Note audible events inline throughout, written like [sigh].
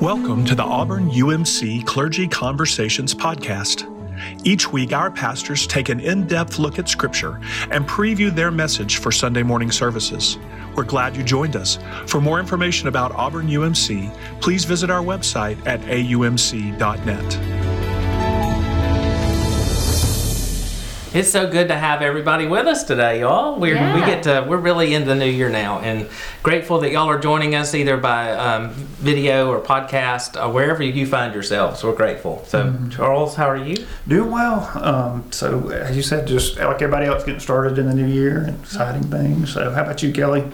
Welcome to the Auburn UMC Clergy Conversations podcast. Each week, our pastors take an in depth look at Scripture and preview their message for Sunday morning services. We're glad you joined us. For more information about Auburn UMC, please visit our website at aumc.net. It's so good to have everybody with us today, y'all. We're, Yeah. We get to, we're really in the new year now, and grateful that y'all are joining us either by um, video or podcast, or wherever you find yourselves. We're grateful. So, Mm-hmm. Charles, how are you? Doing well. Um, so, as you said, just like everybody else, getting started in the new year and exciting things. So, how about you, Kelly?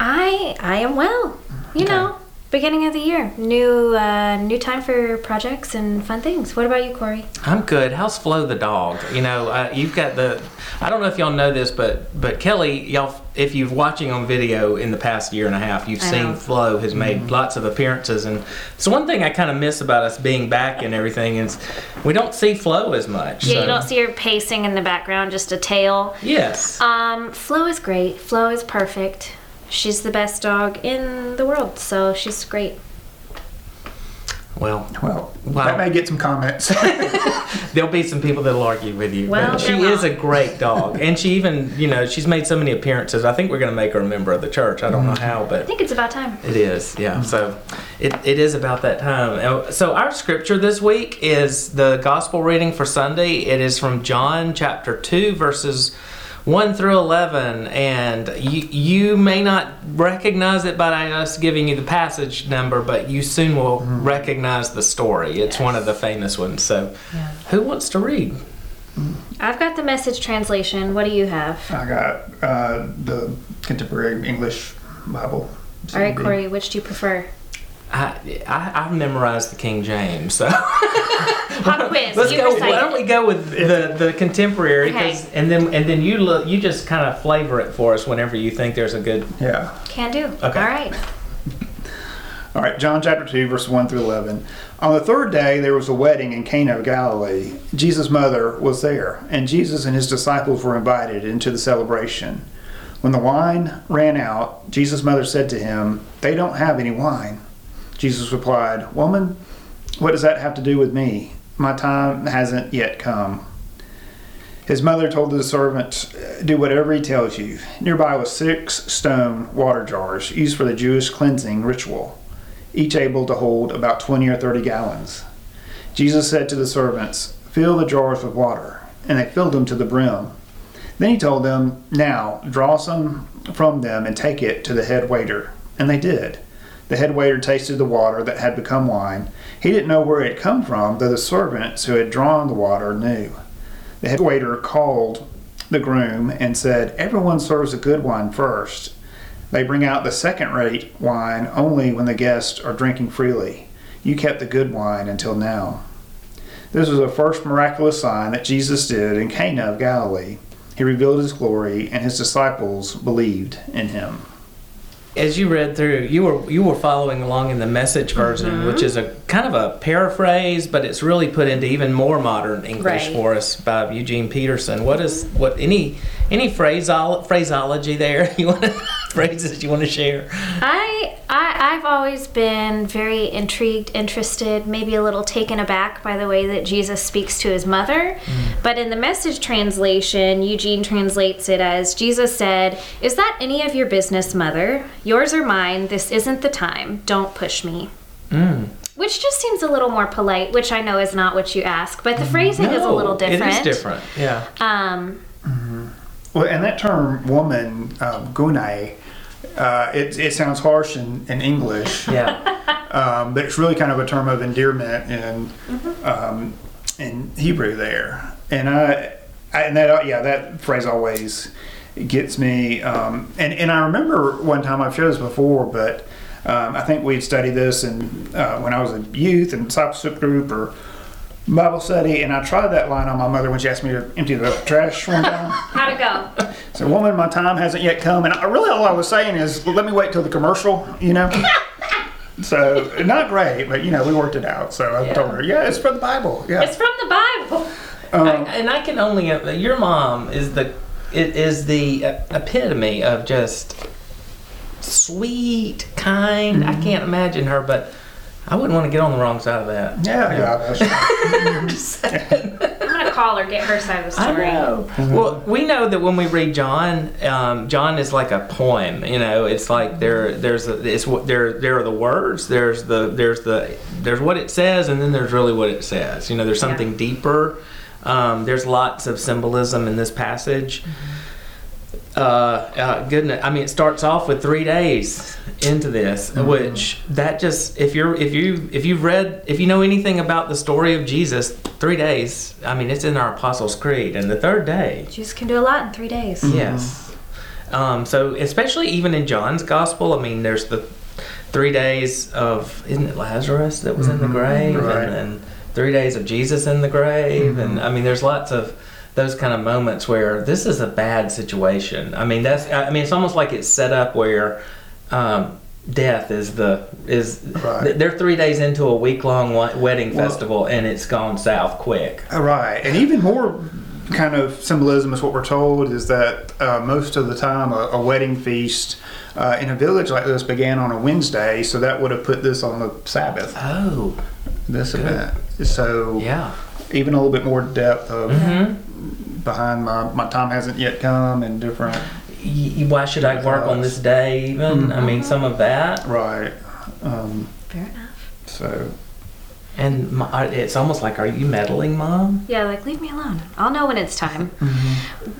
I I am well. You Okay. know, beginning of the year, new uh, new time for projects and fun things. What about you, Corey? I'm good. How's Flo the dog? You know, uh, you've got the. I don't know if y'all know this, but but Kelly, y'all, if you've watching on video in the past year and a half, you've I seen know. Flo has made lots of appearances, and so one thing I kind of miss about us being back and everything is we don't see Flo as much. Yeah, so- you don't see her pacing in the background, just a tail. Yes. Um, Flo is great. Flo is perfect. She's the best dog in the world, so she's great. Well, Well, Wow. that may get some comments. [laughs] there'll be some people that'll argue with you. Well, but she is a great dog, and she even, you know, she's made so many appearances. I think we're going to make her a member of the church. I don't know how, but I think it's about time. It is, yeah. So it, it is about that time. Uh, So our scripture this week is the gospel reading for Sunday. It is from John chapter 2, verses 1 through 11. And you, you may not recognize it by us giving you the passage number, but you soon will recognize the story. It's one of the famous ones. So Yeah. who wants to read? I've got the message translation. What do you have? I got uh, the contemporary English Bible. All right, Corey, which do you prefer? I, I, I've memorized the King James, so. Pop [laughs] quiz. Let's you go. Why don't we go with the, the contemporary? 'cause- Okay. And then and then you look. You just kind of flavor it for us whenever you think there's a good. Yeah. Can do. Okay. All right. All right, John chapter 2, verse 1 through 11. On the third day, there was a wedding in Cana of Galilee. Jesus' mother was there, and Jesus and his disciples were invited into the celebration. When the wine ran out, Jesus' mother said to him, They don't have any wine. Jesus replied, Woman, what does that have to do with me? My time hasn't yet come. His mother told the servant, Do whatever he tells you. Nearby was six stone water jars used for the Jewish cleansing ritual, each able to hold about 20 or 30 gallons. Jesus said to the servants, Fill the jars with water. And they filled them to the brim. Then he told them, Now draw some from them and take it to the head waiter. And they did. The head waiter tasted the water that had become wine. He didn't know where it had come from, though the servants who had drawn the water knew. The head waiter called the groom and said, Everyone serves a good wine first. They bring out the second rate wine only when the guests are drinking freely. You kept the good wine until now. This was the first miraculous sign that Jesus did in Cana of Galilee. He revealed his glory, and his disciples believed in him. As you read through, you were you were following along in the Message version, mm-hmm. which is a kind of a paraphrase, but it's really put into even more modern English Right. for us by Eugene Peterson. What is what any any phraseology there? [laughs] You want to, phrases you want to share? I, I I've always been very intrigued, interested, maybe a little taken aback by the way that Jesus speaks to his mother. But in the message translation, Eugene translates it as Jesus said, "Is that any of your business, mother? Yours or mine? This isn't the time. Don't push me." Mm. Which just seems a little more polite, which I know is not what you ask, but the phrasing is a little different. It is different. Yeah. Um, Well, and that term "woman," um, gunai, uh, it, it sounds harsh in, in English. Yeah. [laughs] um, but it's really kind of a term of endearment in Mm-hmm. um, in Hebrew there, and I, I and that yeah that phrase always gets me. Um, and and I remember one time I've shared this before, but um, I think we'd studied this and uh, when I was a youth and discipleship group or Bible study, and I tried that line on my mother when she asked me to empty the trash one time. how'd it go? So, woman, my time hasn't yet come, and I really all I was saying is, well, let me wait till the commercial, you know. [laughs] so, not great, but you know, we worked it out. So I told her, yeah, it's from the Bible. Yeah. It's from the Bible. Um, I, and I can only uh, your mom is the it is the uh, epitome of just sweet, kind. I can't imagine her, but I wouldn't want to get on the wrong side of that. Yeah, yeah. that's- [laughs] I'm gonna call her, get her side of the story. I story. know. Well, we know that when we read John, um, John is like a poem. You know, it's like there, there's, a, it's what there, there are the words. There's the, there's the, there's what it says, and then there's really what it says. You know, there's something deeper. Um, there's lots of symbolism in this passage. Uh, uh, goodness, I mean, it starts off with three days into this, which that just if you're if you if you've read if you know anything about the story of Jesus, three days. I mean, it's in our Apostles' Creed, and the third day. Jesus can do a lot in three days. Yes. Um, so especially even in John's Gospel, I mean, there's the three days of isn't it Lazarus that was in the grave, Right. and then three days of Jesus in the grave, and I mean, there's lots of those kind of moments where this is a bad situation. I mean, that's I mean, it's almost like it's set up where. Um, Death is the is Right. they're three days into a week long wedding Well- festival and it's gone south quick. Right, and even more kind of symbolism is what we're told is that uh, most of the time a, a wedding feast uh, in a village like this began on a Wednesday, so that would have put this on the Sabbath. Oh, This event, so yeah. even a little bit more depth of Mm-hmm. Behind my my time hasn't yet come and different. y- why should I work on this day even? I mean, some of that. Right, um, Fair enough. so And my, it's almost like, are you meddling, mom? Yeah, like leave me alone. I'll know when it's time.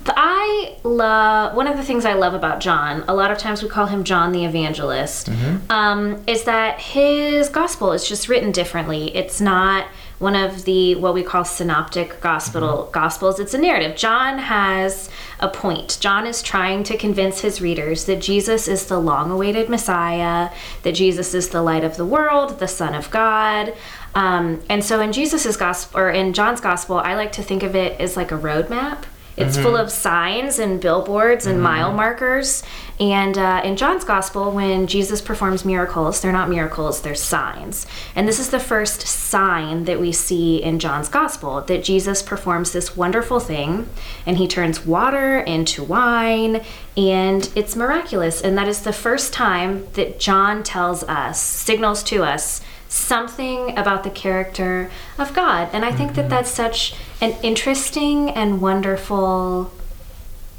The- I love one of the things I love about John. A lot of times we call him John the Evangelist. Um, is that his gospel is just written differently. It's not one of the what we call synoptic gospel gospels. It's a narrative. John has a point. John is trying to convince his readers that Jesus is the long-awaited Messiah, that Jesus is the light of the world, the Son of God. Um, and so in Jesus's gospel or in John's gospel, I like to think of it as like a roadmap. It's full mm-hmm. of signs and billboards and mm-hmm. mile markers. And uh, in John's gospel, when Jesus performs miracles, they're not miracles, they're signs. And this is the first sign that we see in John's gospel that Jesus performs this wonderful thing and he turns water into wine and it's miraculous. And that is the first time that John tells us, signals to us, something about the character of God. And I think that mm-hmm. that's such an interesting and wonderful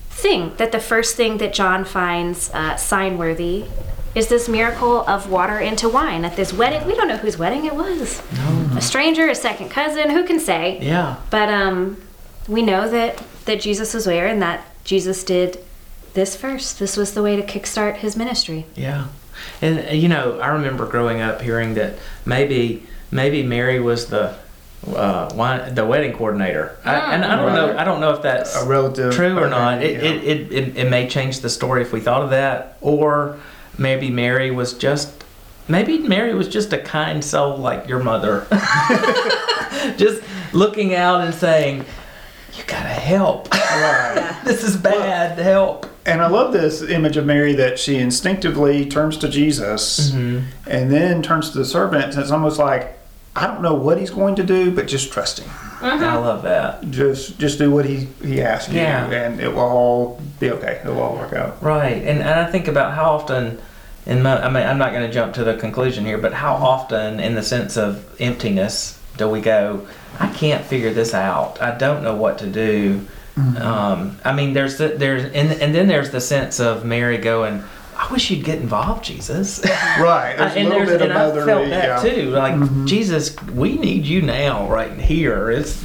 thing that the first thing that John finds uh, sign worthy is this miracle of water into wine at this wedding. We don't know whose wedding it was. A stranger, a second cousin, who can say? Yeah. But um, we know that that Jesus was there and that Jesus did this first. This was the way to kickstart his ministry. Yeah. And uh, you know, I remember growing up hearing that maybe maybe Mary was the uh, wine, the wedding coordinator. I, and I don't know. I don't know if that's a relative true or not. It, yeah. it, it, it, it may change the story if we thought of that, or maybe Mary was just maybe Mary was just a kind soul like your mother, [laughs] [laughs] just looking out and saying, "You gotta help. [laughs] Right. this is bad. Help." And I love this image of Mary that she instinctively turns to Jesus Mm-hmm. and then turns to the servant. And it's almost like, I don't know what he's going to do, but just trust him. I love that. Just just do what he, he asks you, Yeah. and it will all be okay. It'll all work out. Right, and, and I think about how often, in my, I mean, I'm not going to jump to the conclusion here, but how often, in the sense of emptiness, do we go? I can't figure this out. I don't know what to do. Um, I mean, there's the, there's and and then there's the sense of Mary going, I wish you'd get involved, Jesus. [laughs] Right. There's uh, a and little there's, bit of and I felt that yeah. too. Like mm-hmm. Jesus, we need you now, right here. It's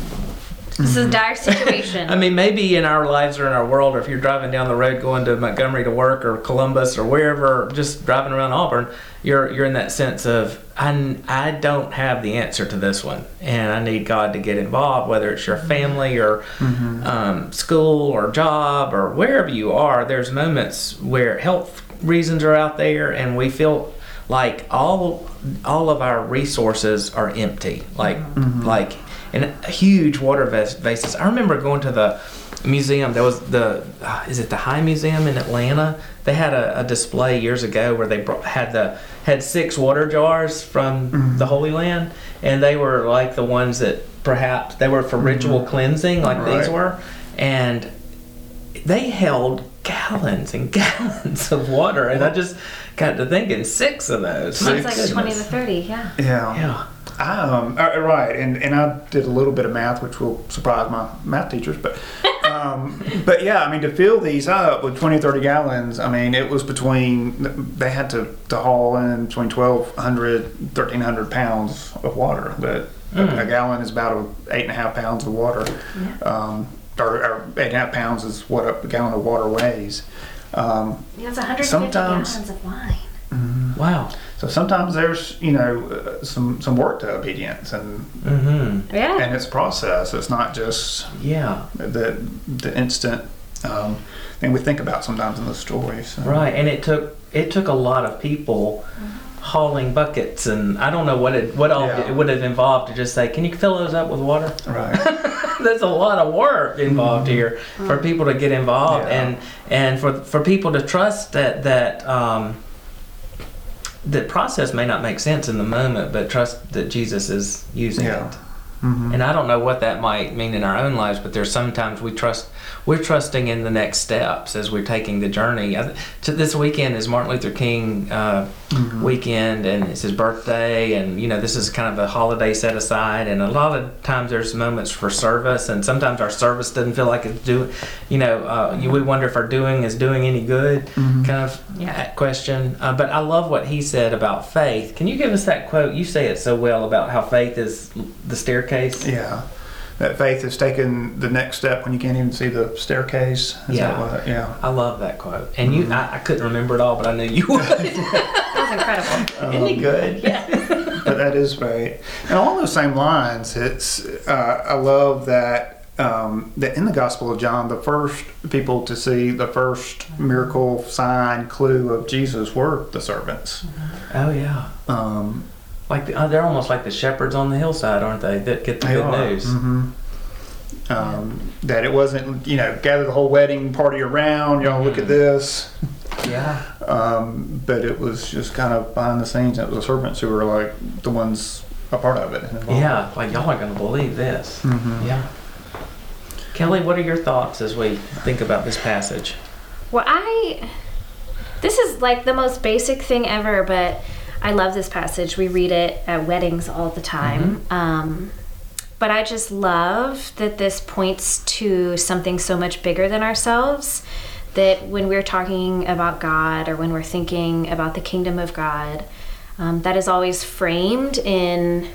This is a mm-hmm. dire situation. [laughs] I mean, maybe in our lives or in our world, or if you're driving down the road going to Montgomery to work or Columbus or wherever, just driving around Auburn, you're you're in that sense of I, I don't have the answer to this one, and I need God to get involved, whether it's your mm-hmm. family or um, school or job or wherever you are. There's moments where health reasons are out there, and we feel like all all of our resources are empty, like mm-hmm. Mm-hmm. like in huge water vas- vases. I remember going to the museum. There was the uh, is it the High Museum in Atlanta? They had a, a display years ago where they brought, had the had six water jars from mm-hmm. the Holy Land, and they were like the ones that perhaps they were for ritual cleansing, like these were, and they held gallons and [laughs] gallons of water, and I just got to thinking six of those. It's like goodness. 20 to 30, yeah. Yeah. Yeah. I, um, uh, right, and, and I did a little bit of math, which will surprise my math teachers, but [laughs] um, but yeah, I mean, to fill these up with 20, 30 gallons, I mean, it was between, they had to, to haul in between 1,200, 1,300 pounds of water. But a, a gallon is about a eight and a half pounds of water. Um, or, or eight and a half pounds is what a gallon of water weighs. Um, Yeah, it's 150 Sometimes- gallons of wine. Wow. so sometimes there's, you know, uh, some, some work to obedience and, Mm-hmm. Yeah. and it's a process. It's not just Yeah. the the instant um, thing we think about sometimes in the stories. So- Right, and it took it took a lot of people hauling buckets, and I don't know what it what all Yeah. it would have involved to just say, "Can you fill those up with water?" Right. [laughs] [laughs] There's a lot of work involved here for people to get involved, Yeah. and and for for people to trust that that. Um, the process may not make sense in the moment, but trust that Jesus is using Yeah. it. Mhm. And I don't know what that might mean in our own lives, but there's sometimes we trust, we're trusting in the next steps as we're taking the journey. I th- So this weekend is Martin Luther King uh, weekend, and it's his birthday, and you know this is kind of a holiday set aside. And a lot of times there's moments for service, and sometimes our service doesn't feel like it's doing. You know, uh, you- we wonder if our doing is doing any good, kind of Yeah. question. Uh, but I love what he said about faith. Can you give us that quote? You say it so well about how faith is the staircase. Yeah. That faith has taken the next step when you can't even see the staircase. Is Yeah. That what, yeah. I love that quote. And you, I, I couldn't remember it all, but I knew you would. [laughs] That was incredible. [laughs] Isn't he good? Yeah. [laughs] but that is right. And along those same lines, it's uh, I love that um, that in the Gospel of John, the first people to see the first miracle sign clue of Jesus were the servants. Oh yeah. Um, Like the, uh, they're almost like the shepherds on the hillside, aren't they? That get the They good are. news. hmm Um, That it wasn't, you know, gather the whole wedding party around, y'all look at this. Yeah. Um, but it was just kind of behind the scenes. It was the servants who were like the ones a part of it. involved. Yeah. Like y'all aren't gonna believe this. Mhm. Yeah. Kelly, what are your thoughts as we think about this passage? Well, I. This is like the most basic thing ever, but I love this passage. We read it at weddings all the time. Um, but I just love that this points to something so much bigger than ourselves. That when we're talking about God or when we're thinking about the kingdom of God, um, that is always framed in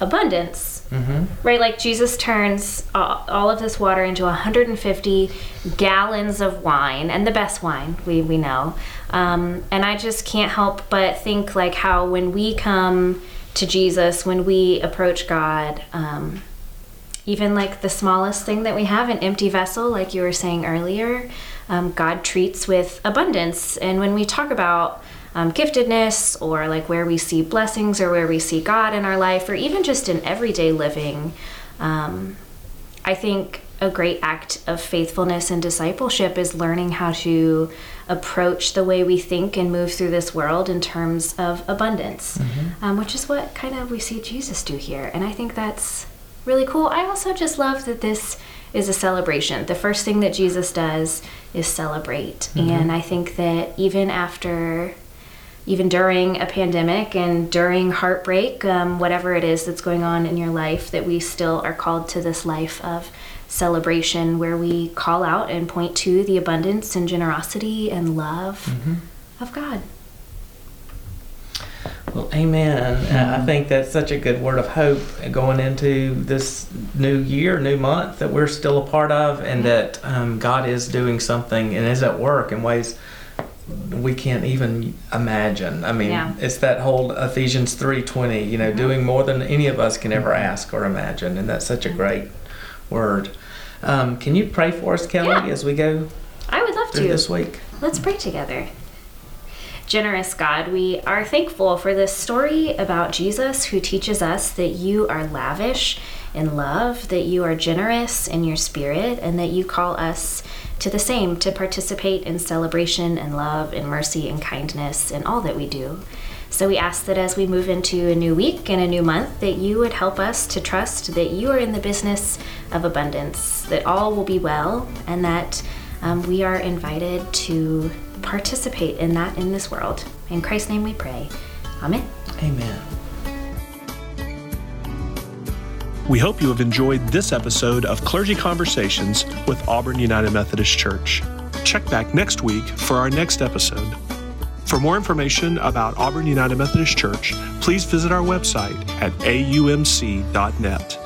abundance Mm-hmm. right like jesus turns all, of this water into 150 gallons of wine and the best wine we, we know um, and i just can't help but think like how when we come to jesus when we approach god um, even like the smallest thing that we have an empty vessel like you were saying earlier um, god treats with abundance and when we talk about um, giftedness or like where we see blessings or where we see god in our life or even just in everyday living um, i think a great act of faithfulness and discipleship is learning how to approach the way we think and move through this world in terms of abundance um, which is what kind of we see jesus do here and i think that's really cool. I also just love that this is a celebration. The first thing that Jesus does is celebrate. And I think that even after, even during a pandemic and during heartbreak, um, whatever it is that's going on in your life, that we still are called to this life of celebration where we call out and point to the abundance and generosity and love of God. Well, amen. Uh, I think that's such a good word of hope going into this new year, new month that we're still a part of, and that um, God is doing something and is at work in ways we can't even imagine. I mean, Yeah. it's that whole Ephesians three twenty. You know, doing more than any of us can ever ask or imagine, and that's such a great word. Um, can you pray for us, Kelly, Yeah. as we go I would love to. this week? Let's pray together. Generous God, we are thankful for this story about Jesus who teaches us that you are lavish in love, that you are generous in your spirit, and that you call us to the same to participate in celebration and love and mercy and kindness in all that we do. So we ask that as we move into a new week and a new month, that you would help us to trust that you are in the business of abundance, that all will be well, and that um, we are invited to participate in that in this world. In Christ's name we pray. Amen. Amen. We hope you have enjoyed this episode of Clergy Conversations with Auburn United Methodist Church. Check back next week for our next episode. For more information about Auburn United Methodist Church, please visit our website at aumc.net.